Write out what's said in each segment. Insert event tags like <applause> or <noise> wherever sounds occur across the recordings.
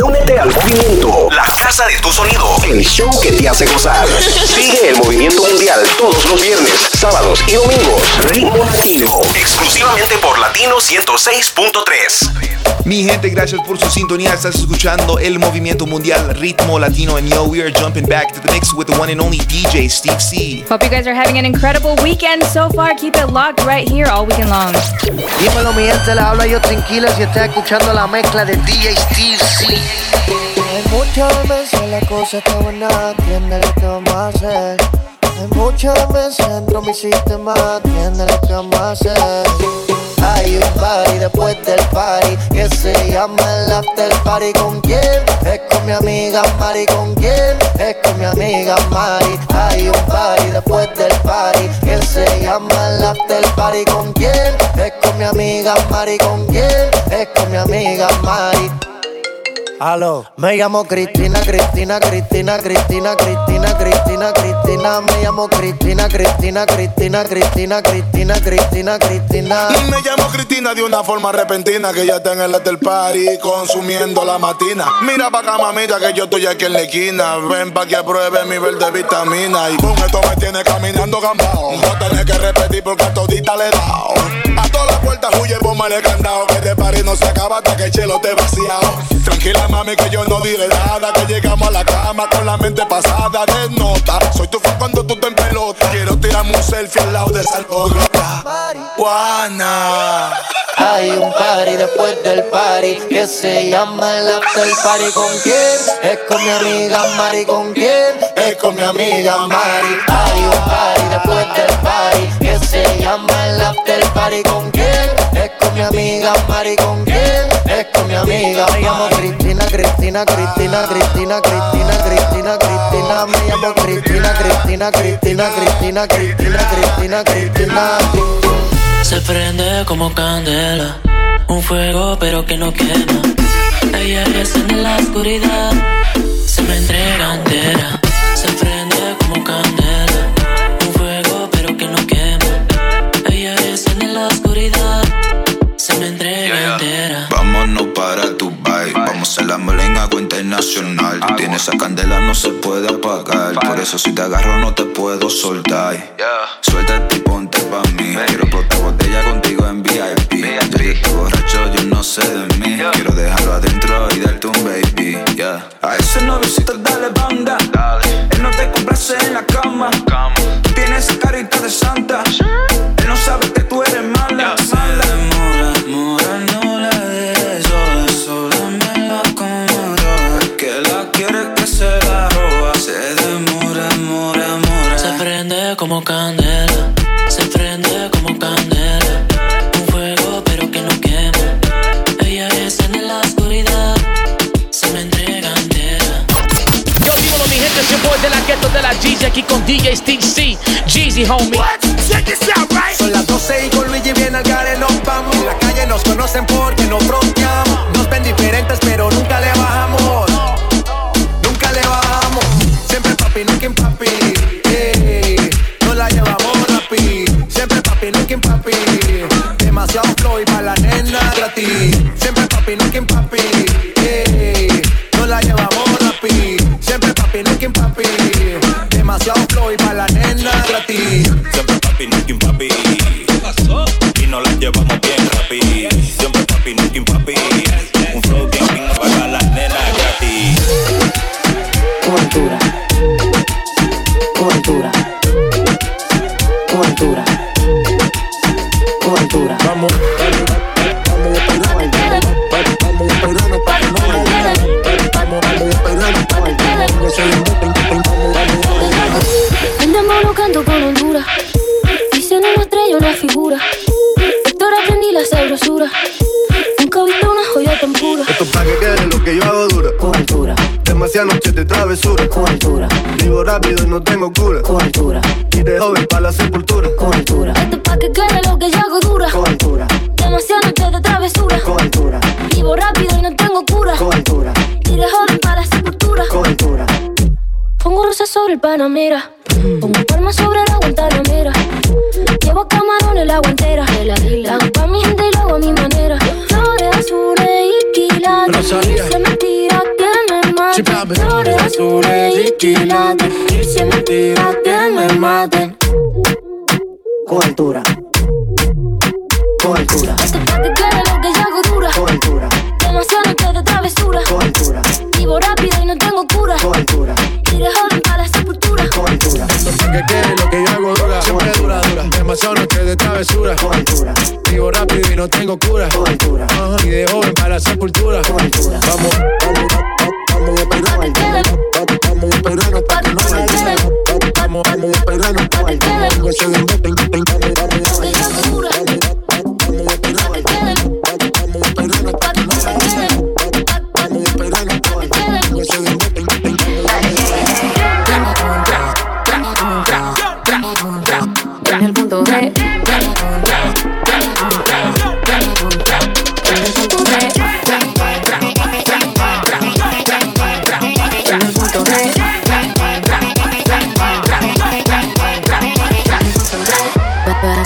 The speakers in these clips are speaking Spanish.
Únete al movimiento. La casa de tu sonido. El show que te hace gozar. <laughs> Sigue el movimiento mundial todos los viernes, sábados y domingos. Ritmo Latino. Exclusivamente por Latino 106.3. Mi gente, gracias por su sintonía. Estás escuchando el movimiento mundial Ritmo Latino. And yo, we are jumping back to the mix with the one and only DJ Steve C. Hope you guys are having an incredible weekend so far. Keep it locked right here all weekend long. Dímelo, mi gente, la habla yo tranquila si está escuchando la mezcla de DJ Steve C. Muchas veces la cosa está buena, entiende lo que vamos a hacer. Hay muchas veces dentro mi sistema, entiende lo que vamos a hacer. Hay un party después del party que se llama el after party. ¿Con quién? Es con mi amiga Mari. ¿Con quién? Es con mi amiga Mari. Hay un party después del party que se llama el after party. ¿Con quién? Es con mi amiga Mari. ¿Con quién? Es con mi amiga Mari. Aló, me llamo Cristina, Cristina, Cristina, Cristina, Cristina, Cristina, Cristina, me llamo Cristina, Cristina, Cristina, Cristina, Cristina, Cristina, Cristina. Me llamo Cristina de una forma repentina que ya está en el hotel party consumiendo la matina. Mira pa' acá, mamita, que yo estoy aquí en la esquina. Ven pa' que apruebe mi verde vitamina. Y con esto me tiene caminando gambao. No tenés que repetir porque a todita le he dado. Todas las puertas huye, bomba el candado. Que de party no se acaba hasta que el chelo te vaciado. Tranquila, mami, que yo no diré nada. Que llegamos a la cama con la mente pasada de nota. Soy tu fan cuando tú te selfie al lado de. Juana. Hay un party después del party que se llama el after party. ¿Con quién? Es con mi amiga Mari. ¿Con quién? Es con mi amiga Mari. Hay un party después del party que se llama el after party. ¿Con quién? Es con mi amiga Mari. ¿Con quién? Es con mi amiga. Me llamo Cristina, Cristina, Cristina, Cristina, Cristina, Cristina, Cristina. Me llamo Cristina, Cristina, Cristina, Cristina, Cristina, Cristina, Cristina. Se prende como candela, un fuego pero que no quema. Ella es en la oscuridad, esa candela, no se puede apagar. Por eso si te agarro no te puedo soltar. Suéltate prende como candela, se prende como candela. Un fuego pero que no quema. Ella es en la oscuridad, se me entrega entera. Yo dímelo mi gente, soy boy de la gueto de la Jeezy aquí con DJ Steve C. Jeezy homie. Son las 12 y papi. Demasiado flow y para la nena gratis. Siempre papi, nunca papi. Y nos la llevamos bien Rápido y no tengo cura. Cobertura. Y de joven para la sepultura. Cobertura. Esto es pa' que quede lo que yo hago dura. Cobertura. Demasiadas noches de travesura. Cobertura. Vivo rápido y no tengo cura. Cobertura. Y de joven para la sepultura. Cobertura. Pongo rosas sobre el Panamera. Pongo palmas sobre la Guantanamera. Llevo camarones la guantera. La hago pa' mi gente y lo hago a mi manera. Flores azules y quilates. Se me tira mate. Flores azules y quilates. Y si es mentira que me maten. Cobertura. Cobertura. Este que quede lo que yo hago dura. Cobertura. Demasiado noche de travesura. Cobertura. Vivo rápido y no tengo cura. Cobertura. De joven para la sepultura. Cobertura. que quiere lo que yo hago dura. Siempre dura, dura. Demasiado noche de travesura. Cobertura. Vivo rápido y no tengo cura.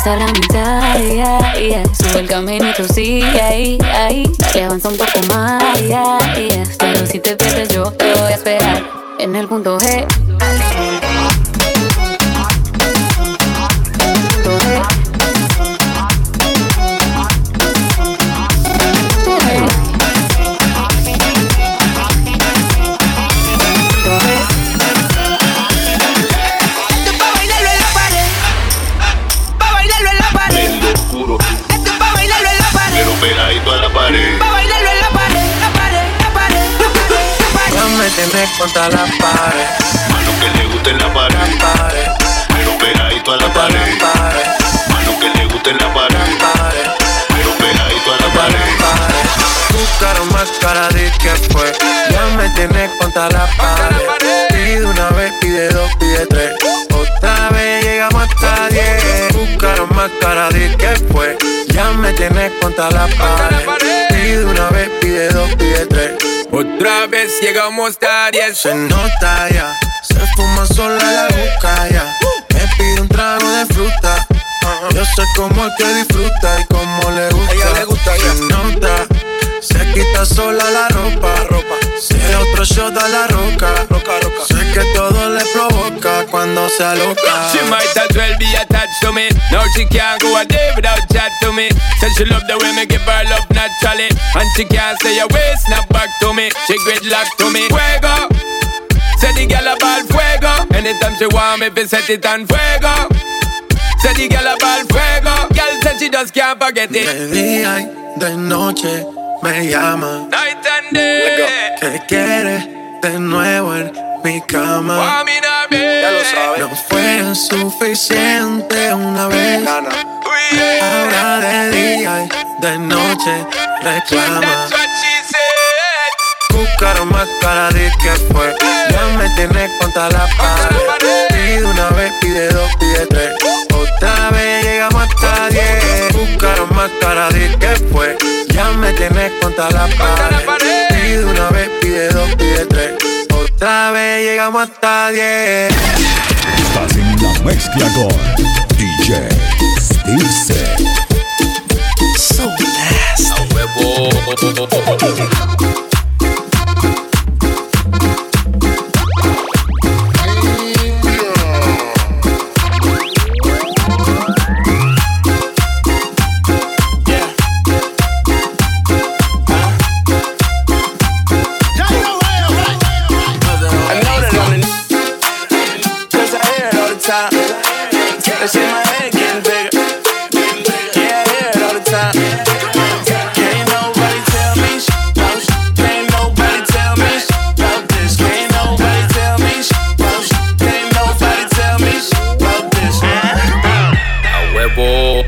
Hasta la mitad, yeah, yeah. Sube el caminito, sigue ahí, ahí. Dale, avanza un poco más, yeah, yeah. Pero si te pierdes, yo te voy a esperar en el. Punto G. contra la pared. Mano que le guste la pared. pared. Pero pegadito a la pared. Mano que le guste en la pared. Pero pegadito a la pared. Tu cara más cara de que fue. Ya me tienes contra la pared. Pide una vez, pide dos, pide tres. Otra vez llegamos hasta diez. Tu cara más cara de que fue. Ya me tienes contra la pared. Pide una vez, pide dos, pide tres. Otra vez llegamos diez. Se nota ya. Se fuma sola la boca ya. Me pide un trago de fruta. Yo sé cómo es que disfruta y cómo le gusta. Ella le gusta, se nota. Se quita sola la ropa. ropa. Se otro shot a la roca. roca, roca. Sé que todo le provoca cuando se aloca. She might as well be attached to me. Now she can't go a day without to me. Said she love the way me give her love naturally. And she can't stay away, snap back to me. She gridlock to me. Fuego. Say the girl about fuego. Anytime she want me, fi set it on fuego. Say the girl about fuego. Girl said she just can't forget De it. día y de noche me llama. Night and day. Que quiere de nuevo en mi cama. Ya lo sabes. No fue suficiente una vez. Ahora de día y de noche reclama. Cara más cara de que fue. Ya me tienes contra la pared. Pide una vez, pide dos, pide tres. Otra vez llegamos hasta diez. Tu cara más cara de que fue. Ya me tienes contra la pared. Pide una vez, pide dos, pide tres. Otra vez llegamos hasta diez. Estás en la mezcla con DJ C. So nasty. That shit in my head getting bigger. Yeah, I hear it all the time. Can't nobody tell me sh- no sh- Can't nobody tell me sh- about this. Can't nobody tell me sh- no sh- Can't nobody tell me sh- about this. A huevo.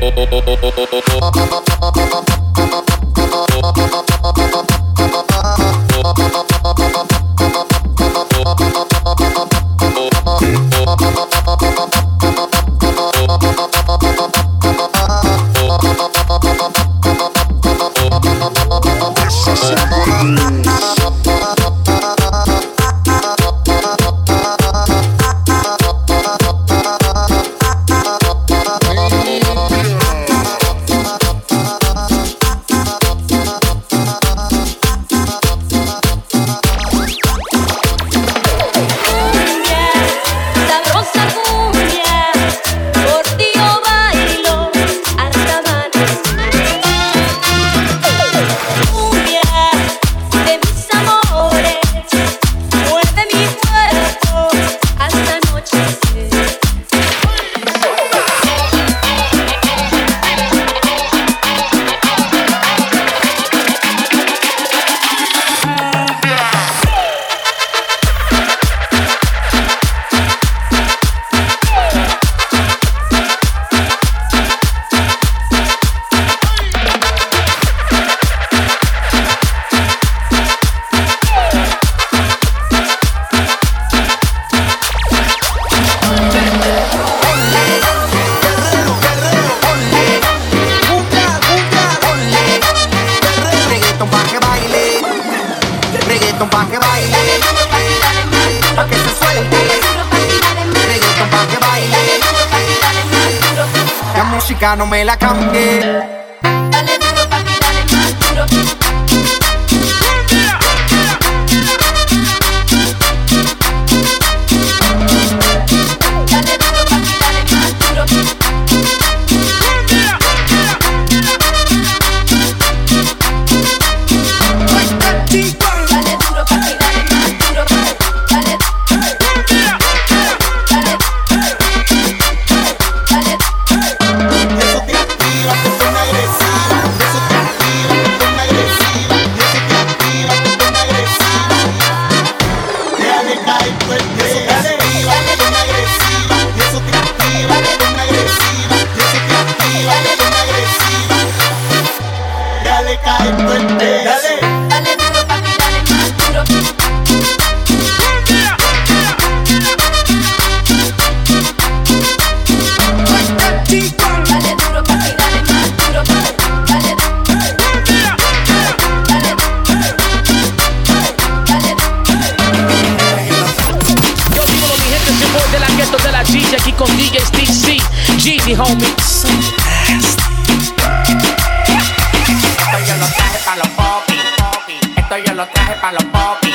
Esto yo lo traje pa' los popis.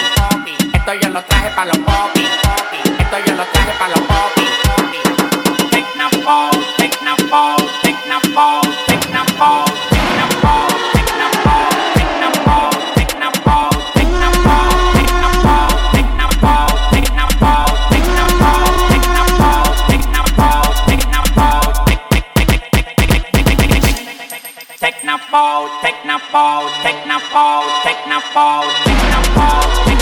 Esto yo lo traje pa' technopole, technopole, technopole, fall.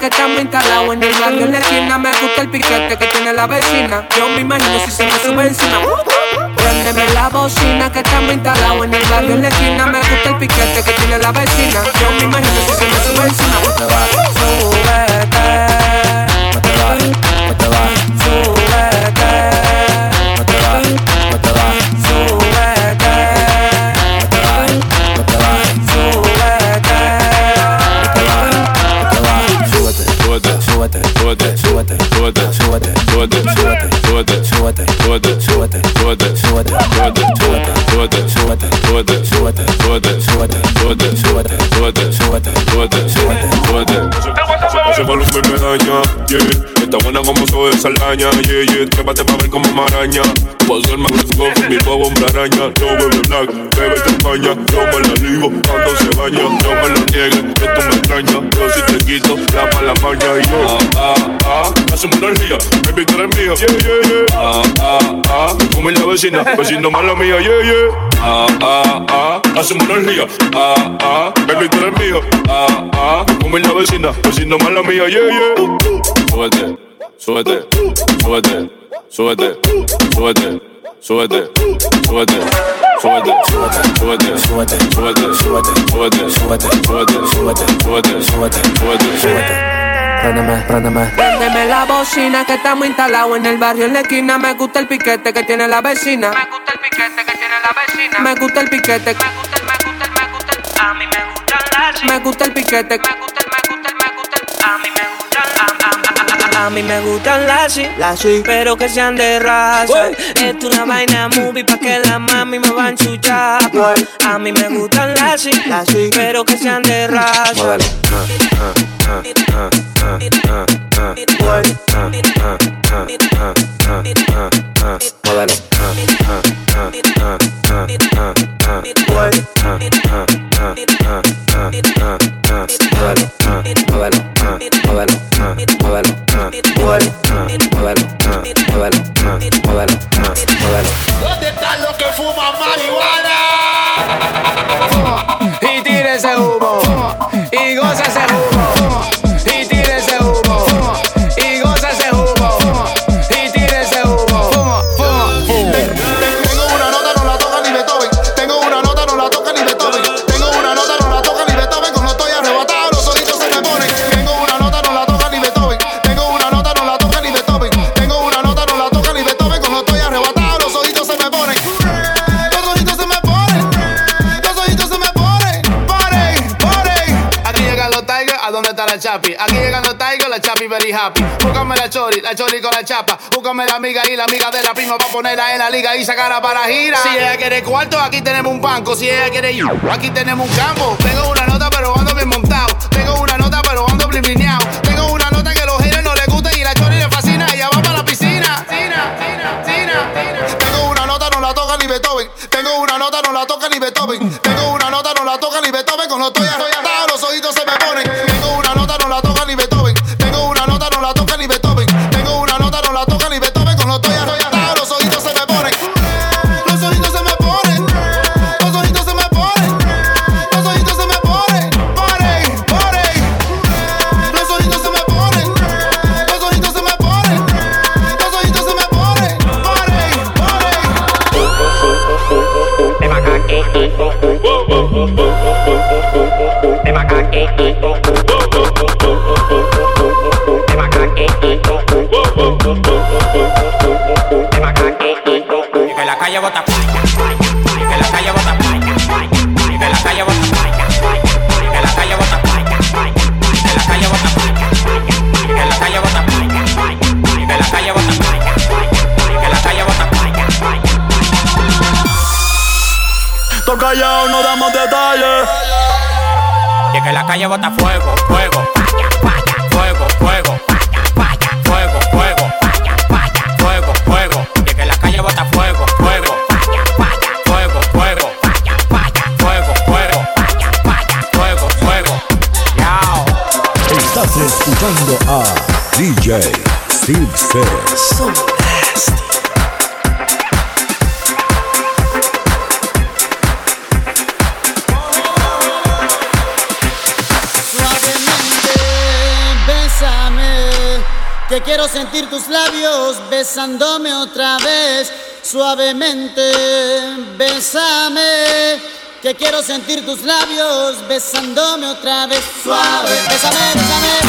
Que estamos instalados en el barrio en la esquina. Me gusta el piquete que tiene la vecina. Yo me imagino si se me sube encima. Préndeme la bocina que estamos instalados en el barrio en la esquina. Me gusta el piquete que tiene la vecina. Yo me imagino si se me sube encima. Súbete. Ese volumen me daña, yeah. Está buena como soy de saldaña, yeah, yeah. Trépate pa' ver como maraña. Ser más agresivo con mi huevo, hombre araña. No bebe black, bebe champaña. Yo me la ligo cuando se baña. No me lo niegues, que tú me extrañas. Yo si te quito la mala maña y yo, ah, ah, ah. Hacemos energía, baby, tú eres mía, yeah, yeah, yeah. Ah, ah, ah. Come la vecina, vecino mala mía, yeah, yeah. Ah, ah, ah. Hacemos energía, ah, ah. Baby, tú eres mía, ah, ah. Come la vecina, vecino mala mía, yeah, yeah. Súbete, súbete, súbete, súbete, súbete, súbete, súbete, súbete, súbete, súbete, súbete, súbete, súbete, súbete, súbete, súbete, súbete, súbete, súbete. Préndeme, préndeme. Préndeme la bocina que estamos instalados en el barrio en la esquina. Me gusta el piquete que tiene la vecina. Me gusta el piquete que tiene la vecina. Me gusta el piquete. Me gusta el, me gusta el, me gusta el. A mí me gusta el Me gusta el piquete. Me gusta a, mí me gustan las las pero que sean de raza. Esto es una vaina movie pa' que la mami me va a enchuchar. A mí me gustan las las pero que sean de raza. ¿Dónde están los que fuman marihuana? Y tire ese humo. Y goza ese humo. Dónde está la Chapi? Aquí llegan los Tigers, la Chapi very happy. Búscame la Chori, la Chori con la chapa. Búscame la amiga y la amiga de la prima para ponerla en la liga y sacarla para gira. Si ella quiere cuarto, aquí tenemos un banco. Si ella quiere yo, aquí tenemos un campo. Tengo una nota, pero ando bien montado. Tengo una nota, pero ando blineado. Tengo una nota que a los haters no les gusta y la Chori le fascina. Ella va para la piscina. Tina, tina, tina. Tengo una nota, no la toca ni Beethoven. Tengo una nota, no la toca ni Beethoven. Tengo una nota, no la toca ni Beethoven. Escuchando a DJ Steve bésame, que quiero sentir tus labios besándome otra vez. Suavemente, bésame, que quiero sentir tus labios besándome otra vez. Suave, bésame, bésame,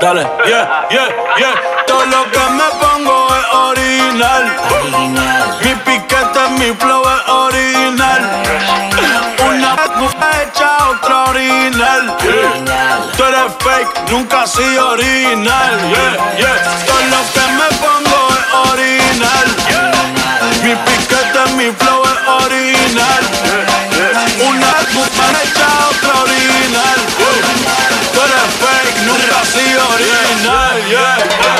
Dale, yeah, yeah, yeah. Todo lo que me pongo es original. Mi piquete, mi flow es original. Una mujer hecha otra original. Tú eres fake, nunca has sido original. Yeah, yeah. Todo lo que me pongo es original. Mi piquete, mi flow es original. Una mujer hecha otra original. Tú eres fake, nunca has sido original. Yeah,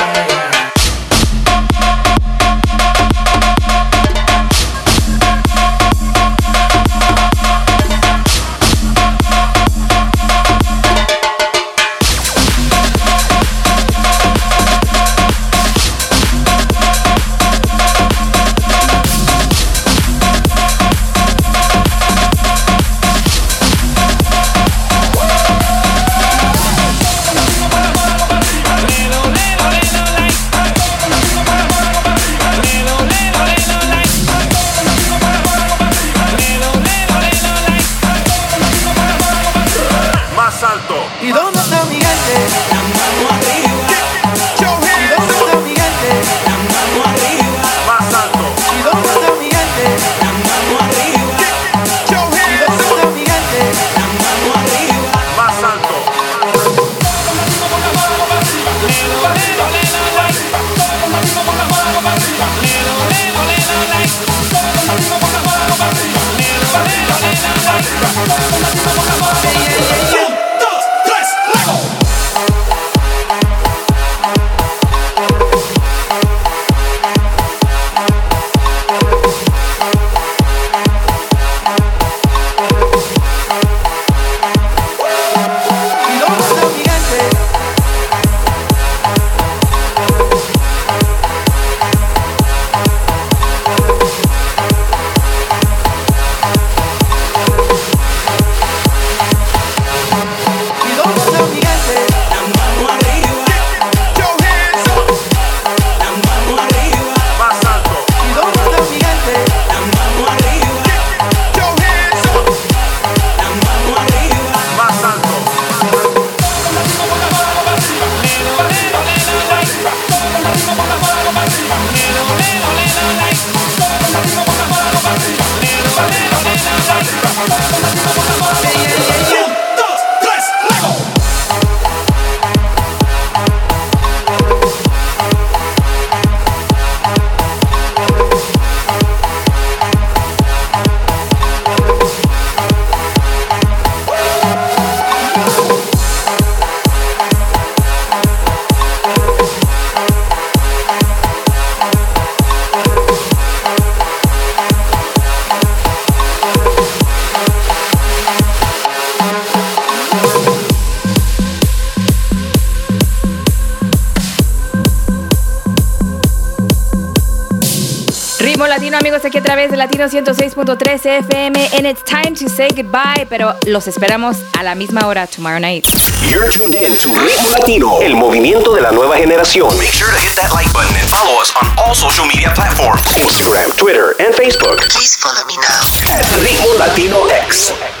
a través de Latino 106.3 FM. And it's time to say goodbye, pero los esperamos a la misma hora tomorrow night. You're tuned in to Ritmo Latino, el movimiento de la nueva generación. Make sure to hit that like button and follow us on all social media platforms. Instagram, Twitter, and Facebook. Please follow me now. At Ritmo Latino X.